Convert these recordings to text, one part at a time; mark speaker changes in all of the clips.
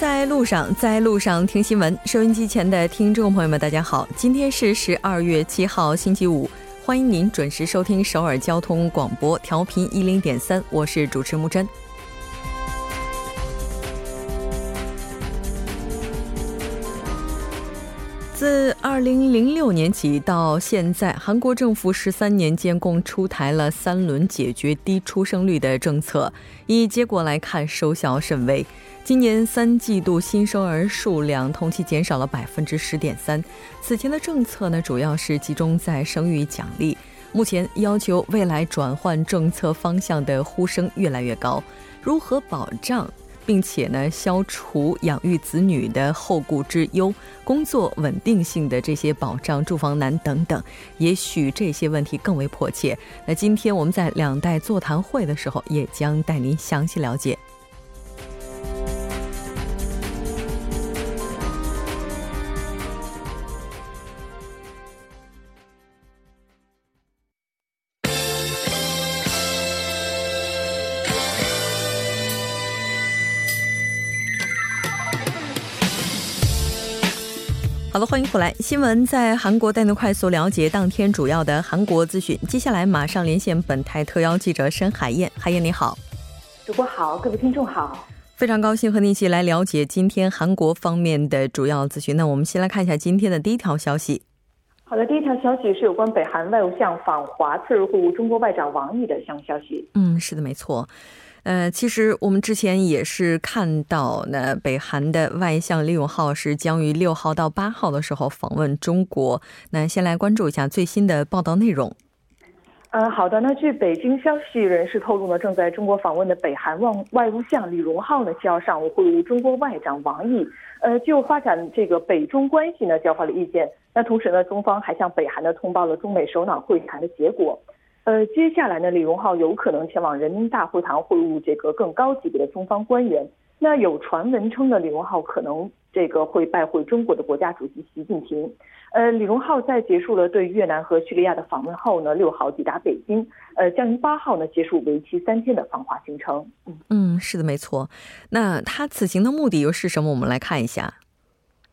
Speaker 1: 在路上，在路上听新闻。收音机前的听众朋友们，大家好，今天是十二月七号，星期五，欢迎您准时收听首尔交通广播，调频一零点三，我是主持木真。二零零六年起到现在，韩国政府十三年间共出台了三轮解决低出生率的政策。以结果来看，收效甚微。今年三季度新生儿数量同期减少了百分之十点三。此前的政策呢，主要是集中在生育奖励。目前要求未来转换政策方向的呼声越来越高。如何保障？并且呢，消除养育子女的后顾之忧，工作稳定性的这些保障，住房难等等，也许这些问题更为迫切。那今天我们在两代座谈会的时候，也将带您详细了解。欢迎回来。新闻在韩国带您快速了解当天主要的韩国资讯。接下来马上连线本台特邀记者申海燕。海燕你好，
Speaker 2: 主播好，各位听众好，
Speaker 1: 非常高兴和您一起来了解今天韩国方面的主要资讯。那我们先来看一下今天的第一条消息。
Speaker 2: 好的，第一条消息是有关北韩外务相访华次日会晤中国外长王毅的相关消息。
Speaker 1: 嗯，是的，没错。呃，其实我们之前也是看到，那北韩的外相李永浩是将于六号到八号的时候访问中国。那先来关注一下最新的报道内容。
Speaker 2: 呃，好的。那据北京消息人士透露呢，正在中国访问的北韩外外务相李荣浩呢，七号上午会晤中国外长王毅，呃，就发展这个北中关系呢交换了意见。那同时呢，中方还向北韩呢通报了中美首脑会谈的结果。呃，接下来呢，李荣浩有可能前往人民大会堂会晤这个更高级别的中方官员。那有传闻称呢，李荣浩可能这个会拜会中国的国家主席习近平。呃，李荣浩在结束了对越南和叙利亚的访问后呢，六号抵达北京，呃，将于八号呢结束为期三天的访华行程。
Speaker 1: 嗯嗯，是的，没错。那他此行的目的又是什么？我们来看一下。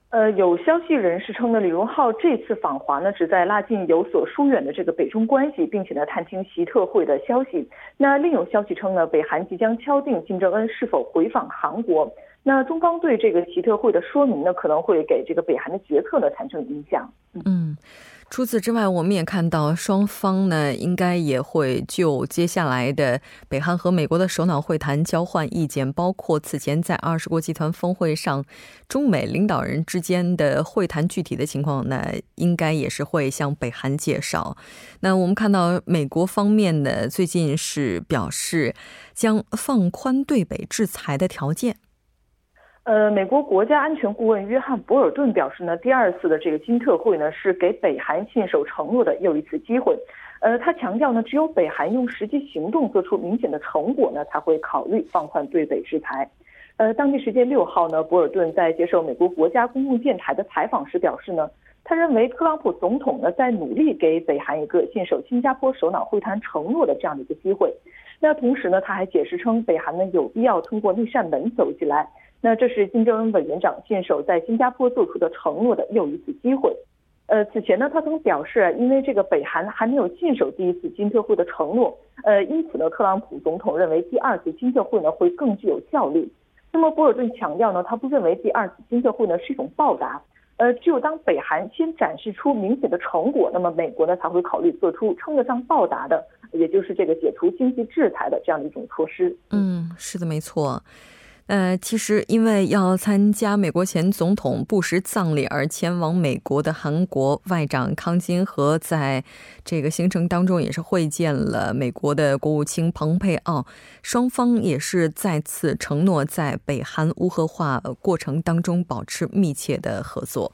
Speaker 2: 呃，有消息人士称呢，李荣浩这次访华呢，旨在拉近有所疏远的这个北中关系，并且呢，探听习特会的消息。那另有消息称呢，北韩即将敲定金正恩是否回访韩国。那中方对这个习特会的说明呢，可能会给这个北韩的决策呢产生影响。
Speaker 1: 嗯。除此之外，我们也看到双方呢，应该也会就接下来的北韩和美国的首脑会谈交换意见，包括此前在二十国集团峰会上，中美领导人之间的会谈具体的情况，那应该也是会向北韩介绍。那我们看到美国方面呢，最近是表示将放宽对北制裁的条件。
Speaker 2: 呃，美国国家安全顾问约翰·博尔顿表示呢，第二次的这个金特会呢，是给北韩信守承诺的又一次机会。呃，他强调呢，只有北韩用实际行动做出明显的成果呢，才会考虑放宽对北制裁。呃，当地时间六号呢，博尔顿在接受美国国家公共电台的采访时表示呢，他认为特朗普总统呢在努力给北韩一个信守新加坡首脑会谈承诺的这样的一个机会。那同时呢，他还解释称，北韩呢有必要通过那扇门走进来。那这是金正恩委员长信守在新加坡做出的承诺的又一次机会。呃，此前呢，他曾表示，因为这个北韩还没有信守第一次金特会的承诺，呃，因此呢，特朗普总统认为第二次金特会呢会更具有效率。那么，博尔顿强调呢，他不认为第二次金特会呢是一种报答，呃，只有当北韩先展示出明显的成果，那么美国呢才会考虑做出称得上报答的，也就是这个解除经济制裁的这样的一种措施。
Speaker 1: 嗯，是的，没错。呃，其实因为要参加美国前总统布什葬礼而前往美国的韩国外长康金和，在这个行程当中也是会见了美国的国务卿蓬佩奥，双方也是再次承诺在北韩无核化过程当中保持密切的合作。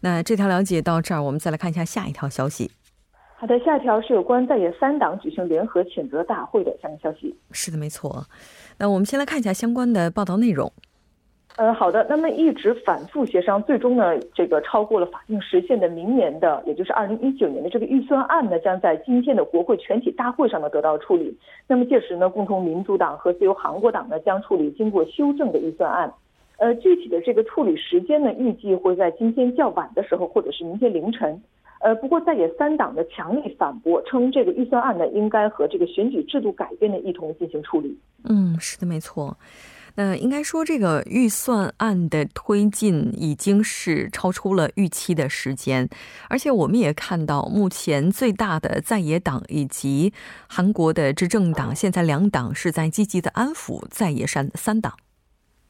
Speaker 1: 那这条了解到这儿，我们再来看一下下一条消息。
Speaker 2: 好的，下一条是有关在野三党举行联合谴责大会的相关消息。
Speaker 1: 是的，没错。那我们先来看一下相关的报道内容。
Speaker 2: 呃，好的。那么一直反复协商，最终呢，这个超过了法定时限的明年的，也就是二零一九年的这个预算案呢，将在今天的国会全体大会上呢得到处理。那么届时呢，共同民主党和自由韩国党呢将处理经过修正的预算案。呃，具体的这个处理时间呢，预计会在今天较晚的时候，或者是明天凌晨。呃，不过在野三党的强力反驳，称这个预算案呢，应该和这个选举制度改变的一同进行处理。
Speaker 1: 嗯，是的，没错。那应该说，这个预算案的推进已经是超出了预期的时间，而且我们也看到，目前最大的在野党以及韩国的执政党，现在两党是在积极的安抚在野三三党。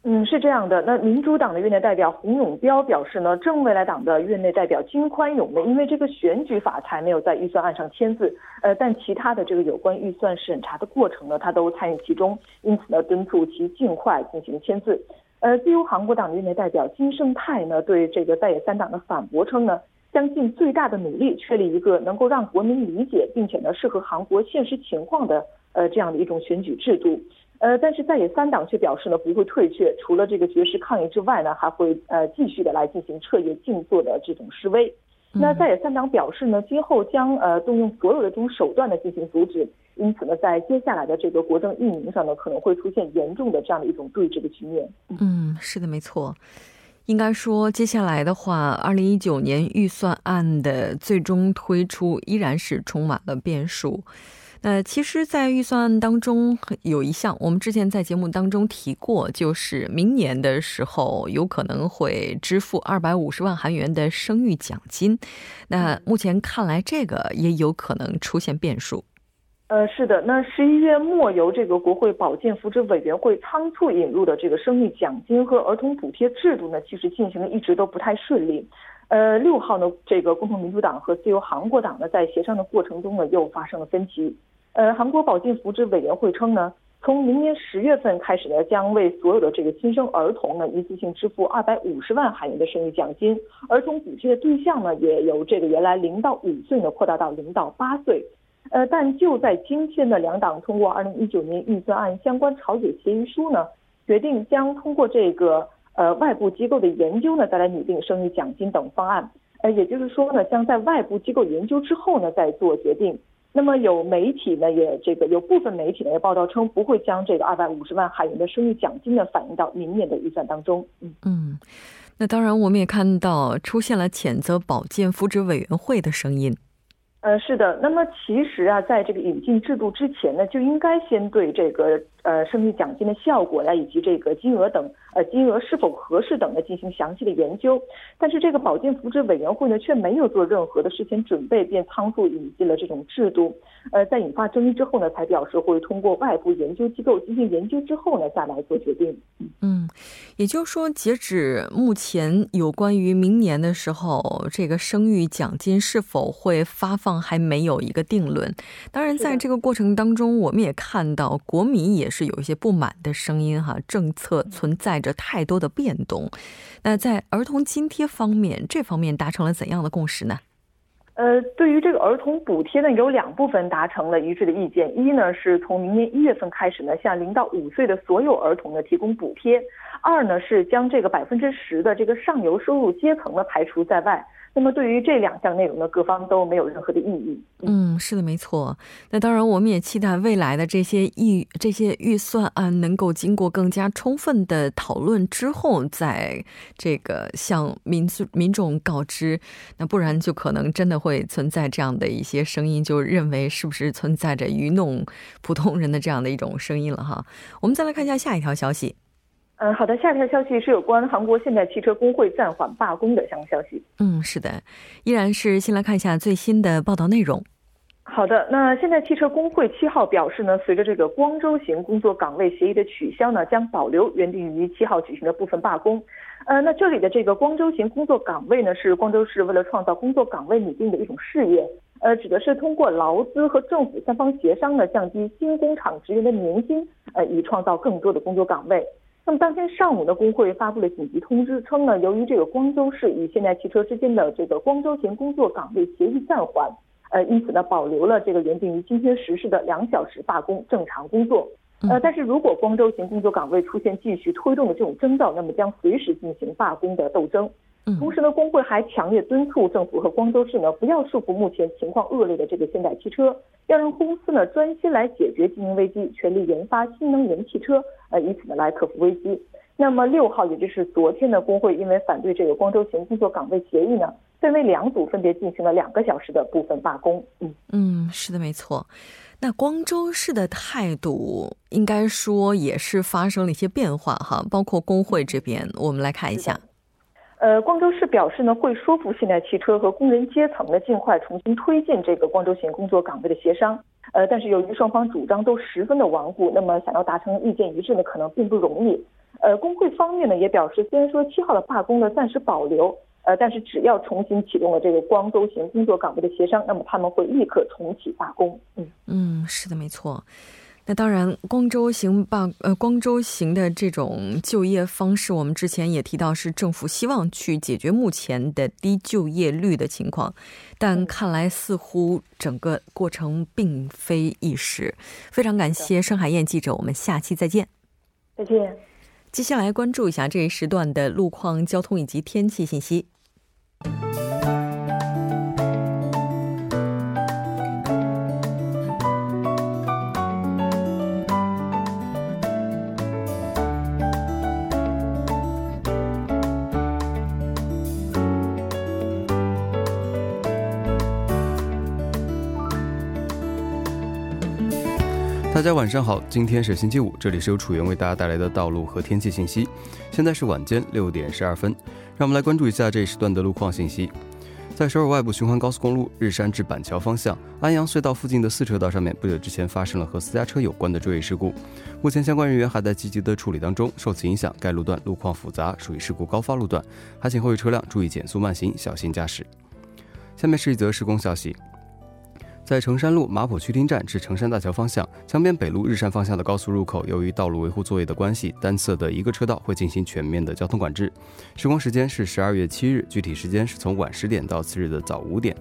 Speaker 2: 嗯，是这样的。那民主党的院内代表洪永标表示呢，正未来党的院内代表金宽永呢，因为这个选举法才没有在预算案上签字，呃，但其他的这个有关预算审查的过程呢，他都参与其中，因此呢，敦促其尽快进行签字。呃，自由韩国党的院内代表金圣泰呢，对这个在野三党的反驳称呢，将尽最大的努力确立一个能够让国民理解，并且呢，适合韩国现实情况的呃这样的一种选举制度。呃，但是在野三党却表示呢，不会退却，除了这个绝食抗议之外呢，还会呃继续的来进行彻夜静坐的这种示威。那在野三党表示呢，今后将呃动用所有的这种手段呢进行阻止，因此呢，在接下来的这个国政运营上呢，可能会出现严重的这样的一种对峙的局面。
Speaker 1: 嗯，是的，没错。应该说，接下来的话，二零一九年预算案的最终推出依然是充满了变数。呃，其实，在预算当中有一项，我们之前在节目当中提过，就是明年的时候有可能会支付二百五十万韩元的生育奖金。那目前看来，这个也有可能出现变数。
Speaker 2: 呃，是的，那十一月末由这个国会保健福祉委员会仓促引入的这个生育奖金和儿童补贴制度呢，其实进行的一直都不太顺利。呃，六号呢，这个共同民主党和自由韩国党呢，在协商的过程中呢，又发生了分歧。呃，韩国保健福祉委员会称呢，从明年十月份开始呢，将为所有的这个新生儿童呢，一次性支付二百五十万韩元的生育奖金，儿童补贴的对象呢，也由这个原来零到五岁呢，扩大到零到八岁。呃，但就在今天呢，两党通过二零一九年预算案相关朝野协议书呢，决定将通过这个呃外部机构的研究呢，再来拟定生育奖金等方案。呃，也就是说呢，将在外部机构研究之后呢，再做决定。那么有媒体呢，也这个有部分媒体呢也报道称，不会将这个二百五十万海元的生育奖金呢反映到明年的预算当中。
Speaker 1: 嗯嗯，那当然，我们也看到出现了谴责保健福祉委员会的声音。
Speaker 2: 呃，是的。那么其实啊，在这个引进制度之前呢，就应该先对这个呃生育奖金的效果呀，以及这个金额等呃金额是否合适等的进行详细的研究。但是这个保健福祉委员会呢，却没有做任何的事前准备，便仓促引进了这种制度。呃，在引发争议之后呢，才表示会通过外部研究机构进行研究之后呢，再来做决定。
Speaker 1: 嗯，也就是说，截止目前，有关于明年的时候，这个生育奖金是否会发放，还没有一个定论。当然，在这个过程当中，我们也看到国民也是有一些不满的声音哈，政策存在着太多的变动。那在儿童津贴方面，这方面达成了怎样的共识呢？
Speaker 2: 呃，对于这个儿童补贴呢，有两部分达成了一致的意见。一呢，是从明年一月份开始呢，向零到五岁的所有儿童呢提供补贴；二呢，是将这个百分之十的这个上游收入阶层呢排除在外。那么对于这两项内容呢，各方都没有任何的异议。
Speaker 1: 嗯，是的，没错。那当然，我们也期待未来的这些预这些预算案能够经过更加充分的讨论之后，在这个向民民众告知。那不然就可能真的会存在这样的一些声音，就认为是不是存在着愚弄普通人的这样的一种声音了哈。我们再来看一下下一条消息。
Speaker 2: 嗯，好的。下一条消息是有关韩国现代汽车工会暂缓罢工的相关消息。
Speaker 1: 嗯，是的，依然是先来看一下最新的报道内容。
Speaker 2: 好的，那现代汽车工会七号表示呢，随着这个光州型工作岗位协议的取消呢，将保留原定于七号举行的部分罢工。呃，那这里的这个光州型工作岗位呢，是光州市为了创造工作岗位拟定的一种事业，呃，指的是通过劳资和政府三方协商呢，降低新工厂职员的年薪，呃，以创造更多的工作岗位。那么当天上午呢，工会发布了紧急通知，称呢，由于这个光州市与现代汽车之间的这个光州型工作岗位协议暂缓，呃，因此呢，保留了这个原定于今天实施的两小时罢工正常工作。呃，但是如果光州型工作岗位出现继续推动的这种征兆，那么将随时进行罢工的斗争。同时呢，工会还强烈敦促政府和光州市呢，不要束缚目前情况恶劣的这个现代汽车，要让公司呢专心来解决经营危机，全力研发新能源汽车，呃，以此呢来克服危机。那么六号，也就是昨天的工会，因为反对这个光州行工作岗位协议呢，分为两组，分别进行了两个小时的部分罢工。
Speaker 1: 嗯嗯，是的，没错。那光州市的态度应该说也是发生了一些变化哈，包括工会这边，我们来看一下。
Speaker 2: 呃，光州市表示呢，会说服现代汽车和工人阶层呢，尽快重新推进这个光州型工作岗位的协商。呃，但是由于双方主张都十分的顽固，那么想要达成意见一致呢，可能并不容易。呃，工会方面呢也表示，虽然说七号的罢工呢暂时保留，呃，但是只要重新启动了这个光州型工作岗位的协商，那么他们会立刻重启罢工。
Speaker 1: 嗯嗯，是的，没错。那当然，光州行罢呃，光州行的这种就业方式，我们之前也提到是政府希望去解决目前的低就业率的情况，但看来似乎整个过程并非易事。非常感谢盛海燕记者，我们下期再见。
Speaker 2: 再见。
Speaker 1: 接下来关注一下这一时段的路况、交通以及天气信息。
Speaker 3: 大家晚上好，今天是星期五，这里是由楚源为大家带来的道路和天气信息。现在是晚间六点十二分，让我们来关注一下这一时段的路况信息。在首尔外部循环高速公路日山至板桥方向安阳隧道附近的四车道上面，不久之前发生了和私家车有关的追尾事故，目前相关人员还在积极的处理当中。受此影响，该路段路况复杂，属于事故高发路段，还请后续车辆注意减速慢行，小心驾驶。下面是一则施工消息。在成山路马浦区厅站至成山大桥方向，江边北路日山方向的高速入口，由于道路维护作业的关系，单侧的一个车道会进行全面的交通管制。施工时间是十二月七日，具体时间是从晚十点到次日的早五点。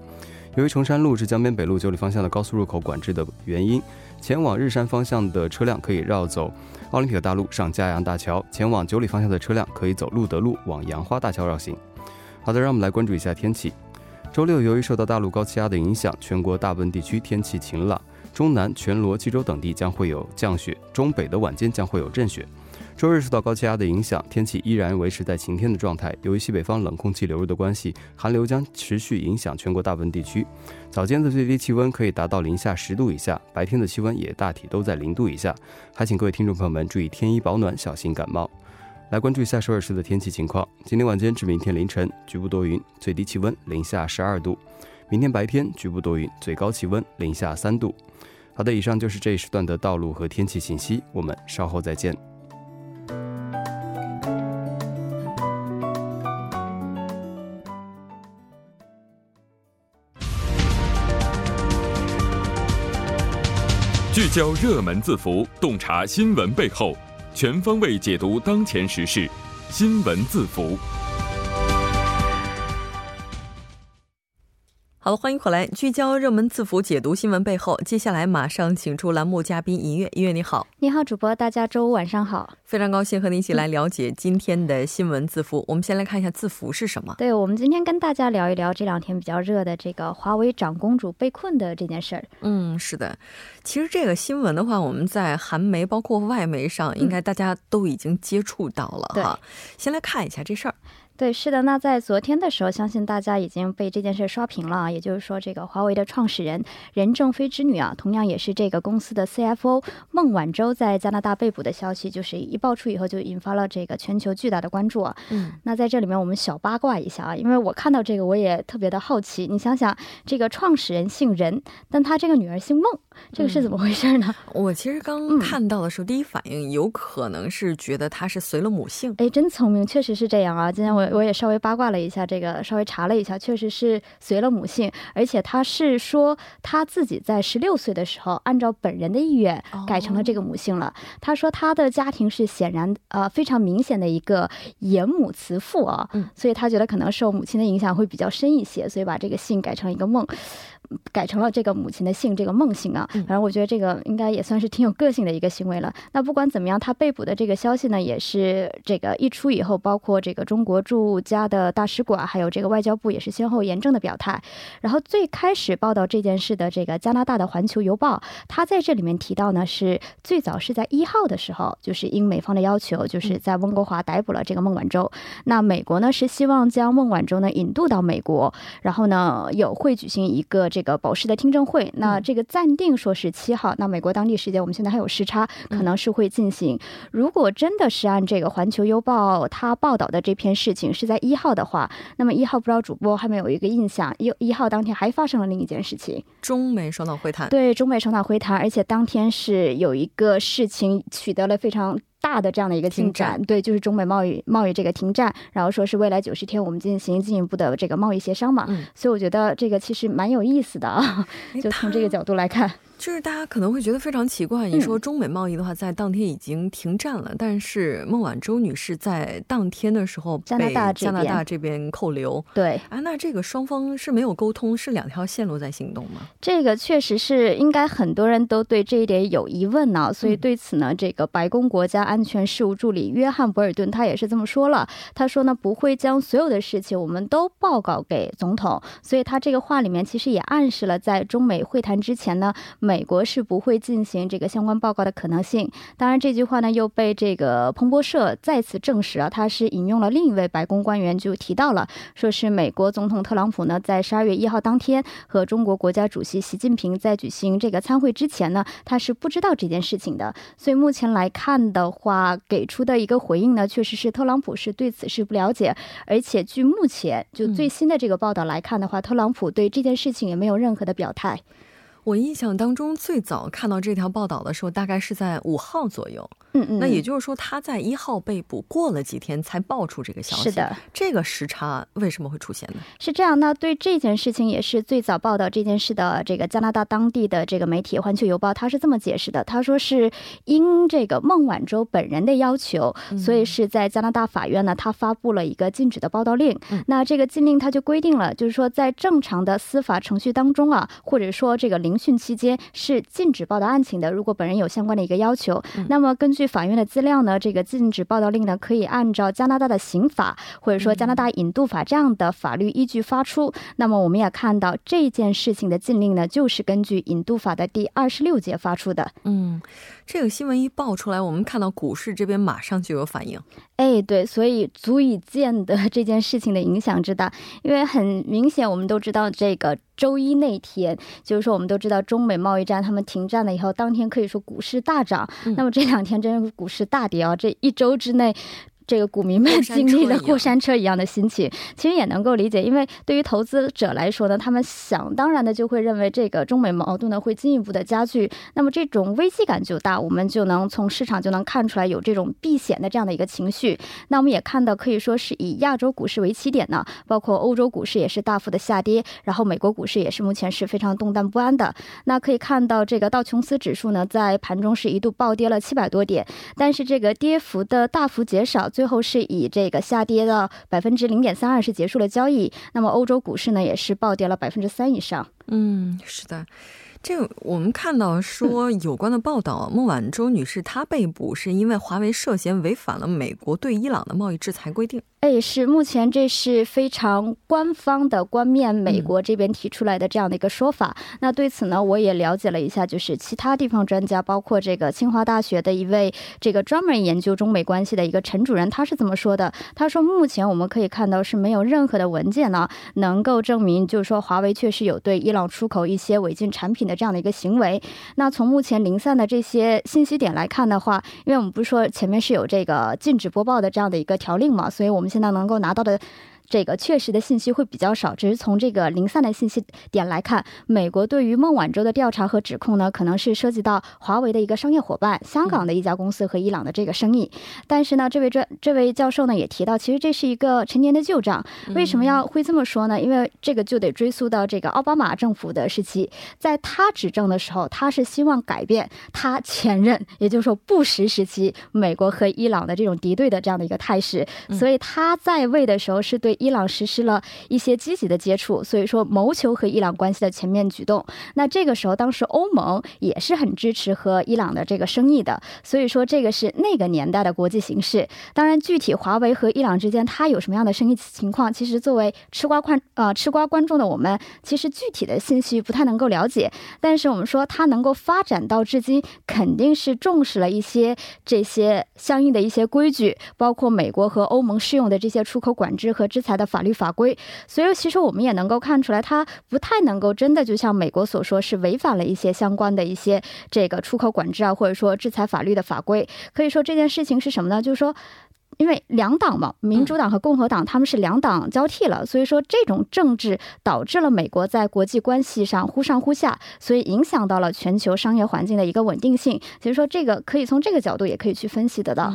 Speaker 3: 由于成山路至江边北路九里方向的高速入口管制的原因，前往日山方向的车辆可以绕走奥林匹克大路上嘉阳大桥；前往九里方向的车辆可以走路德路往杨花大桥绕行。好的，让我们来关注一下天气。周六，由于受到大陆高气压的影响，全国大部分地区天气晴朗，中南、全罗、济州等地将会有降雪，中北的晚间将会有阵雪。周日受到高气压的影响，天气依然维持在晴天的状态。由于西北方冷空气流入的关系，寒流将持续影响全国大部分地区。早间的最低气温可以达到零下十度以下，白天的气温也大体都在零度以下。还请各位听众朋友们注意添衣保暖，小心感冒。来关注一下首尔市的天气情况。今天晚间至明天凌晨，局部多云，最低气温零下十二度；明天白天局部多云，最高气温零下三度。好的，以上就是这一时段的道路和天气信息，我们稍后再见。
Speaker 4: 聚焦热门字符，洞察新闻背后。全方位解读当前时事，新闻字符。
Speaker 1: 好了，欢迎回来，聚焦热门字符，解读新闻背后。接下来马上请出栏目嘉宾音乐，音乐你好，
Speaker 5: 你好，主播，大家周五晚上好，
Speaker 1: 非常高兴和您一起来了解今天的新闻字符。我们先来看一下字符是什么？
Speaker 5: 对，我们今天跟大家聊一聊这两天比较热的这个华为长公主被困的这件事儿。
Speaker 1: 嗯，是的，其实这个新闻的话，我们在韩媒包括外媒上，应该大家都已经接触到了哈。先来看一下这事儿。
Speaker 5: 对，是的。那在昨天的时候，相信大家已经被这件事刷屏了啊。也就是说，这个华为的创始人任正非之女啊，同样也是这个公司的 CFO 孟晚舟在加拿大被捕的消息，就是一爆出以后，就引发了这个全球巨大的关注啊。嗯。那在这里面，我们小八卦一下啊，因为我看到这个，我也特别的好奇。你想想，这个创始人姓任，但他这个女儿姓孟，这个是怎么回事呢？
Speaker 1: 我其实刚看到的时候，第一反应有可能是觉得他是随了母姓。
Speaker 5: 哎，真聪明，确实是这样啊。今天我。我也稍微八卦了一下，这个稍微查了一下，确实是随了母姓，而且他是说他自己在十六岁的时候，按照本人的意愿改成了这个母姓了。他说他的家庭是显然呃非常明显的一个严母慈父啊，所以他觉得可能受母亲的影响会比较深一些，所以把这个姓改成一个梦。改成了这个母亲的姓，这个孟姓啊。反正我觉得这个应该也算是挺有个性的一个行为了。那不管怎么样，他被捕的这个消息呢，也是这个一出以后，包括这个中国驻加的大使馆，还有这个外交部也是先后严正的表态。然后最开始报道这件事的这个加拿大的《环球邮报》，他在这里面提到呢，是最早是在一号的时候，就是应美方的要求，就是在温哥华逮捕了这个孟晚舟。那美国呢是希望将孟晚舟呢引渡到美国，然后呢有会举行一个这个保释的听证会。那这个暂定说是七号，那美国当地时间我们现在还有时差，可能是会进行。如果真的是按这个《环球邮报》他报道的这篇事情是在一号的话，那么一号不知道主播还没有一个印象，一一号当天还发生了另一件事情，
Speaker 1: 中美首脑会谈。
Speaker 5: 对，中美首脑会谈，而且当天是有一个事情取得了非常。大的这样的一个进展，对，就是中美贸易贸易这个停战，然后说是未来九十天我们进行进一步的这个贸易协商嘛，所以我觉得这个其实蛮有意思的啊，就从这个角度来看。
Speaker 1: 就是大家可能会觉得非常奇怪，你说中美贸易的话，在当天已经停战了，但是孟晚舟女士在当天的时候被加拿大加拿大这边扣留。
Speaker 5: 对
Speaker 1: 啊，那这个双方是没有沟通，是两条线路在行动吗？
Speaker 5: 这个确实是应该很多人都对这一点有疑问呢。所以对此呢，这个白宫国家安全事务助理约翰·博尔顿他也是这么说了。他说呢，不会将所有的事情我们都报告给总统。所以他这个话里面其实也暗示了，在中美会谈之前呢，美国是不会进行这个相关报告的可能性。当然，这句话呢又被这个彭博社再次证实啊，他是引用了另一位白宫官员就提到了，说是美国总统特朗普呢在十二月一号当天和中国国家主席习近平在举行这个参会之前呢，他是不知道这件事情的。所以目前来看的话，给出的一个回应呢，确实是特朗普是对此事不了解，而且据目前就最新的这个报道来看的话，特朗普对这件事情也没有任何的表态。
Speaker 1: 我印象当中，最早看到这条报道的时候，大概是在五号左右。嗯嗯，那也就是说，他在一号被捕，过了几天才爆出这个消息。
Speaker 5: 是的，
Speaker 1: 这个时差为什么会出现呢？
Speaker 5: 是这样，那对这件事情也是最早报道这件事的这个加拿大当地的这个媒体《环球邮报》，他是这么解释的：他说是因这个孟晚舟本人的要求，所以是在加拿大法院呢，他发布了一个禁止的报道令。那这个禁令他就规定了，就是说在正常的司法程序当中啊，或者说这个聆讯期间是禁止报道案情的。如果本人有相关的一个要求，那么根据法院的资料呢，这个禁止报道令呢，可以按照加拿大的刑法或者说加拿大引渡法这样的法律依据发出。那么我们也看到这件事情的禁令呢，就是根据引渡法的第二十六节发出的。
Speaker 1: 嗯。这个新闻一爆出来，我们看到股市这边马上就有反应。
Speaker 5: 哎，对，所以足以见得这件事情的影响之大。因为很明显，我们都知道这个周一那天，就是说我们都知道中美贸易战他们停战了以后，当天可以说股市大涨。那么这两天真是股市大跌啊！这一周之内。这个股民们经历了过山车一样的心情，其实也能够理解，因为对于投资者来说呢，他们想当然的就会认为这个中美矛盾呢会进一步的加剧，那么这种危机感就大，我们就能从市场就能看出来有这种避险的这样的一个情绪。那我们也看到，可以说是以亚洲股市为起点呢，包括欧洲股市也是大幅的下跌，然后美国股市也是目前是非常动荡不安的。那可以看到，这个道琼斯指数呢在盘中是一度暴跌了七百多点，但是这个跌幅的大幅减少。最后是以这个下跌到百分之零点三二是结束了交易，那么欧洲股市呢也是暴跌了百分之三以上。
Speaker 1: 嗯，是的。这个我们看到说有关的报道，孟晚舟女士她被捕是因为华为涉嫌违反了美国对伊朗的贸易制裁规定。
Speaker 5: 哎，是目前这是非常官方的官面美国这边提出来的这样的一个说法。那对此呢，我也了解了一下，就是其他地方专家，包括这个清华大学的一位这个专门研究中美关系的一个陈主任，他是怎么说的？他说，目前我们可以看到是没有任何的文件呢，能够证明就是说华为确实有对伊朗出口一些违禁产品的。这样的一个行为，那从目前零散的这些信息点来看的话，因为我们不是说前面是有这个禁止播报的这样的一个条令嘛，所以我们现在能够拿到的。这个确实的信息会比较少，只是从这个零散的信息点来看，美国对于孟晚舟的调查和指控呢，可能是涉及到华为的一个商业伙伴，香港的一家公司和伊朗的这个生意。但是呢，这位专这位教授呢也提到，其实这是一个陈年的旧账。为什么要会这么说呢？因为这个就得追溯到这个奥巴马政府的时期，在他执政的时候，他是希望改变他前任，也就是说布什时期美国和伊朗的这种敌对的这样的一个态势，所以他在位的时候是对。伊朗实施了一些积极的接触，所以说谋求和伊朗关系的全面举动。那这个时候，当时欧盟也是很支持和伊朗的这个生意的，所以说这个是那个年代的国际形势。当然，具体华为和伊朗之间它有什么样的生意情况，其实作为吃瓜观呃吃瓜观众的我们，其实具体的信息不太能够了解。但是我们说它能够发展到至今，肯定是重视了一些这些相应的一些规矩，包括美国和欧盟适用的这些出口管制和制裁的法律法规。所以其实我们也能够看出来，它不太能够真的就像美国所说，是违反了一些相关的一些这个出口管制啊，或者说制裁法律的法规。可以说这件事情是什么呢？就是说。因为两党嘛，民主党和共和党他们是两党交替了，所以说这种政治导致了美国在国际关系上忽上忽下，所以影响到了全球商业环境的一个稳定性。所以说这个可以从这个角度也可以去分析得到。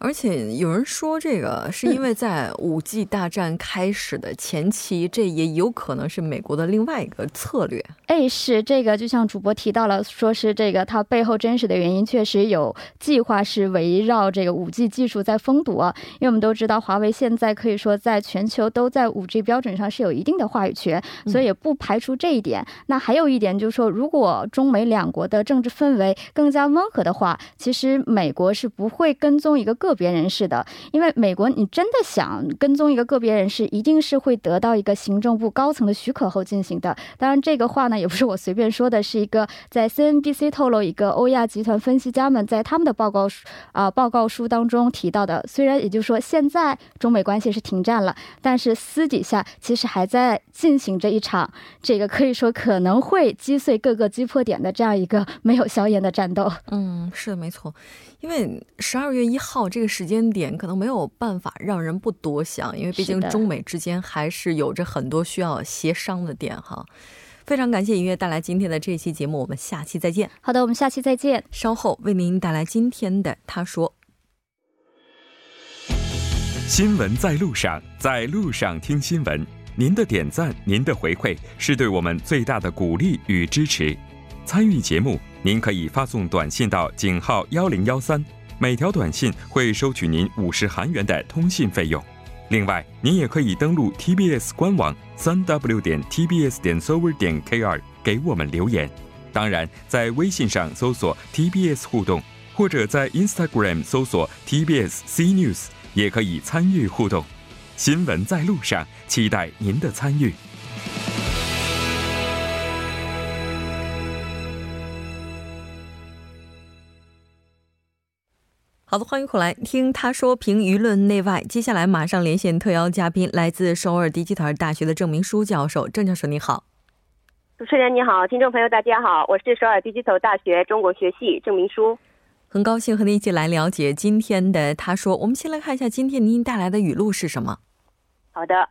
Speaker 1: 而且有人说，这个是因为在五 G 大战开始的前期，这也有可能是美国的另外一个策略。
Speaker 5: 哎，是这个，就像主播提到了，说是这个它背后真实的原因，确实有计划是围绕这个五 G 技术在封堵啊。因为我们都知道，华为现在可以说在全球都在五 G 标准上是有一定的话语权，所以也不排除这一点。那还有一点就是说，如果中美两国的政治氛围更加温和的话，其实美国是不会跟踪一个个。个别人士的，因为美国，你真的想跟踪一个个别人士，一定是会得到一个行政部高层的许可后进行的。当然，这个话呢也不是我随便说的，是一个 在 CNBC 透露一个欧亚集团分析家们在他们的报告书啊报告书当中提到的。虽然也就是说现在中美关系是停战了，但是私底下其实还在进行着一场这个可以说可能会击碎各个击破点的这样一个没有硝烟的战斗。
Speaker 1: 嗯，是的，没错。因为十二月一号这个时间点可能没有办法让人不多想，因为毕竟中美之间还是有着很多需要协商的点哈。非常感谢音乐带来今天的这期节目，我们下期再见。
Speaker 5: 好的，我们下期再见。
Speaker 1: 稍后为您带来今天的他说。
Speaker 4: 新闻在路上，在路上听新闻。您的点赞，您的回馈是对我们最大的鼓励与支持。参与节目。您可以发送短信到井号幺零幺三，每条短信会收取您五十韩元的通信费用。另外，您也可以登录 TBS 官网三 w 点 tbs 点 s o v e r 点 kr 给我们留言。当然，在微信上搜索 TBS 互动，或者在 Instagram 搜索 TBS C News 也可以参与互动。新闻在路上，期待您的参与。
Speaker 1: 好的，欢迎回来听他说评舆论内外。接下来马上连线特邀嘉宾，来自首尔迪吉特尔大学的郑明书教授。郑教授你好，
Speaker 6: 主持人你好，听众朋友大家好，我是首尔迪基特尔大学中国学系郑明书，
Speaker 1: 很高兴和您一起来了解今天的他说。我们先来看一下今天您带来的语录是什么。
Speaker 6: 好的。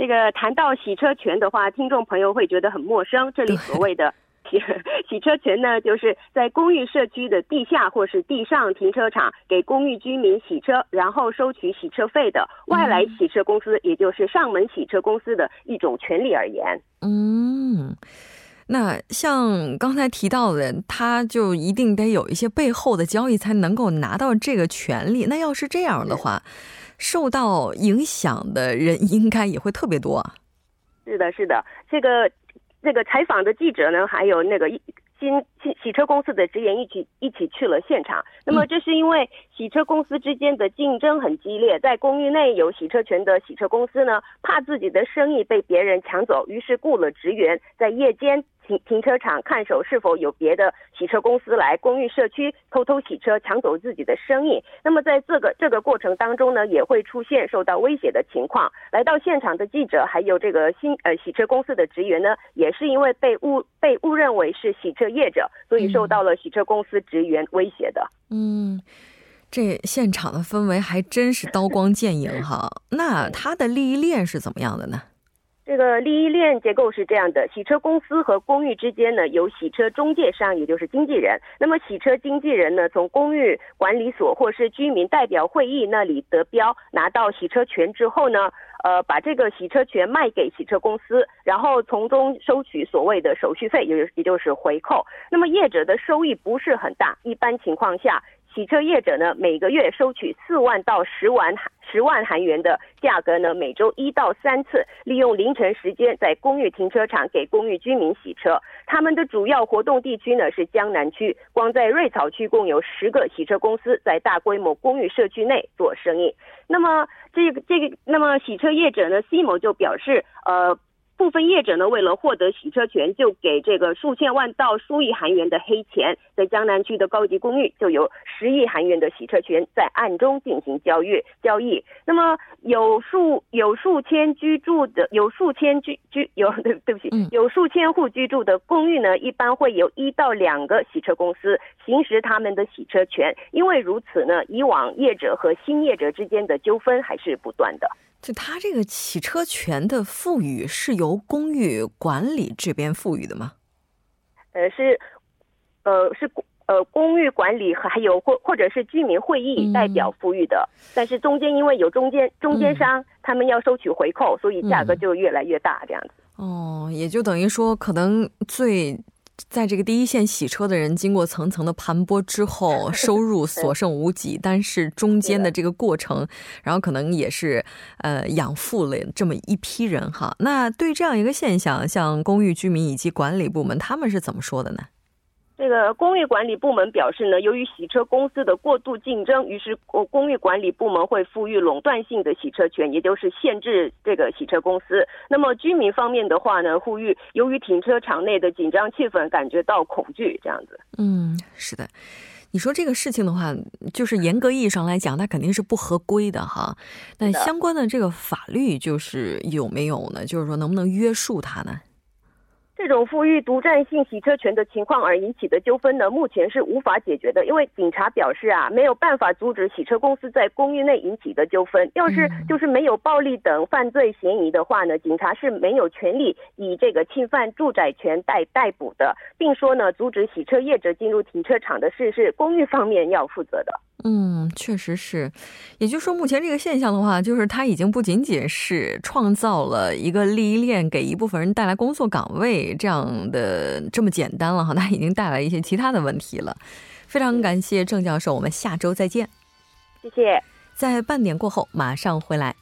Speaker 6: 这个谈到洗车权的话，听众朋友会觉得很陌生。这里所谓的 洗洗车权呢，就是在公寓社区的地下或是地上停车场给公寓居民洗车，然后收取洗车费的外来洗车公司，也就是上门洗车公司的一种权利而言。
Speaker 1: 嗯，那像刚才提到的，他就一定得有一些背后的交易才能够拿到这个权利。那要是这样的话。受到影响的人 应该也会特别多！
Speaker 6: 是的，是的，这个那个采访的记者呢，还有那个新洗洗车公司的职员一起一起去了现场。那么这是因为洗车公司之间的竞争很激烈，在公寓内有洗车权的洗车公司呢，怕自己的生意被别人抢走，于是雇了职员在夜间。停停车场看守是否有别的洗车公司来公寓社区偷偷洗车抢走自己的生意？那么在这个这个过程当中呢，也会出现受到威胁的情况。来到现场的记者还有这个新呃洗车公司的职员呢，也是因为被误被误认为是洗车业者，所以受到了洗车公司职员威胁的。
Speaker 1: 嗯，这现场的氛围还真是刀光剑影哈。那它的利益链是怎么样的呢？
Speaker 6: 这个利益链结构是这样的：洗车公司和公寓之间呢有洗车中介商，也就是经纪人。那么洗车经纪人呢，从公寓管理所或是居民代表会议那里得标，拿到洗车权之后呢，呃，把这个洗车权卖给洗车公司，然后从中收取所谓的手续费，也也就是回扣。那么业者的收益不是很大，一般情况下。洗车业者呢，每个月收取四万到十万十万韩元的价格呢，每周一到三次，利用凌晨时间在公寓停车场给公寓居民洗车。他们的主要活动地区呢是江南区，光在瑞草区共有十个洗车公司在大规模公寓社区内做生意。那么这个这个，那么洗车业者呢西某就表示，呃。部分业者呢，为了获得洗车权，就给这个数千万到数亿韩元的黑钱，在江南区的高级公寓就有十亿韩元的洗车权在暗中进行交易交易。那么有数有数千居住的有数千居居有 对对不起，有数千户居住的公寓呢，一般会有一到两个洗车公司行使他们的洗车权。因为如此呢，以往业者和新业者之间的纠纷还是不断的。
Speaker 1: 就他这个洗车权的赋予是由公寓管理这边赋予的吗？
Speaker 6: 呃，是，呃，是呃公寓管理还有或或者是居民会议代表赋予的，但是中间因为有中间中间商，他们要收取回扣，所以价格就越来越大这样子。
Speaker 1: 哦，也就等于说可能最。在这个第一线洗车的人，经过层层的盘剥之后，收入所剩无几。但是中间的这个过程，然后可能也是呃养父了这么一批人哈。那对这样一个现象，像公寓居民以及管理部门，他们是怎么说的呢？
Speaker 6: 这个公寓管理部门表示呢，由于洗车公司的过度竞争，于是公公寓管理部门会赋予垄断性的洗车权，也就是限制这个洗车公司。那么居民方面的话呢，呼吁由于停车场内的紧张气氛，感觉到恐惧这样子。
Speaker 1: 嗯，是的，你说这个事情的话，就是严格意义上来讲，它肯定是不合规的哈。那相关的这个法律就是有没有呢？就是说能不能约束它呢？
Speaker 6: 这种富裕独占性洗车权的情况而引起的纠纷呢，目前是无法解决的。因为警察表示啊，没有办法阻止洗车公司在公寓内引起的纠纷。要是就是没有暴力等犯罪嫌疑的话呢，警察是没有权利以这个侵犯住宅权逮逮捕的，并说呢，阻止洗车业者进入停车场的事是公寓方面要负责的。
Speaker 1: 嗯，确实是，也就是说，目前这个现象的话，就是它已经不仅仅是创造了一个利益链，给一部分人带来工作岗位这样的这么简单了哈，它已经带来一些其他的问题了。非常感谢郑教授，我们下周再见。
Speaker 6: 谢谢，
Speaker 1: 在半点过后马上回来。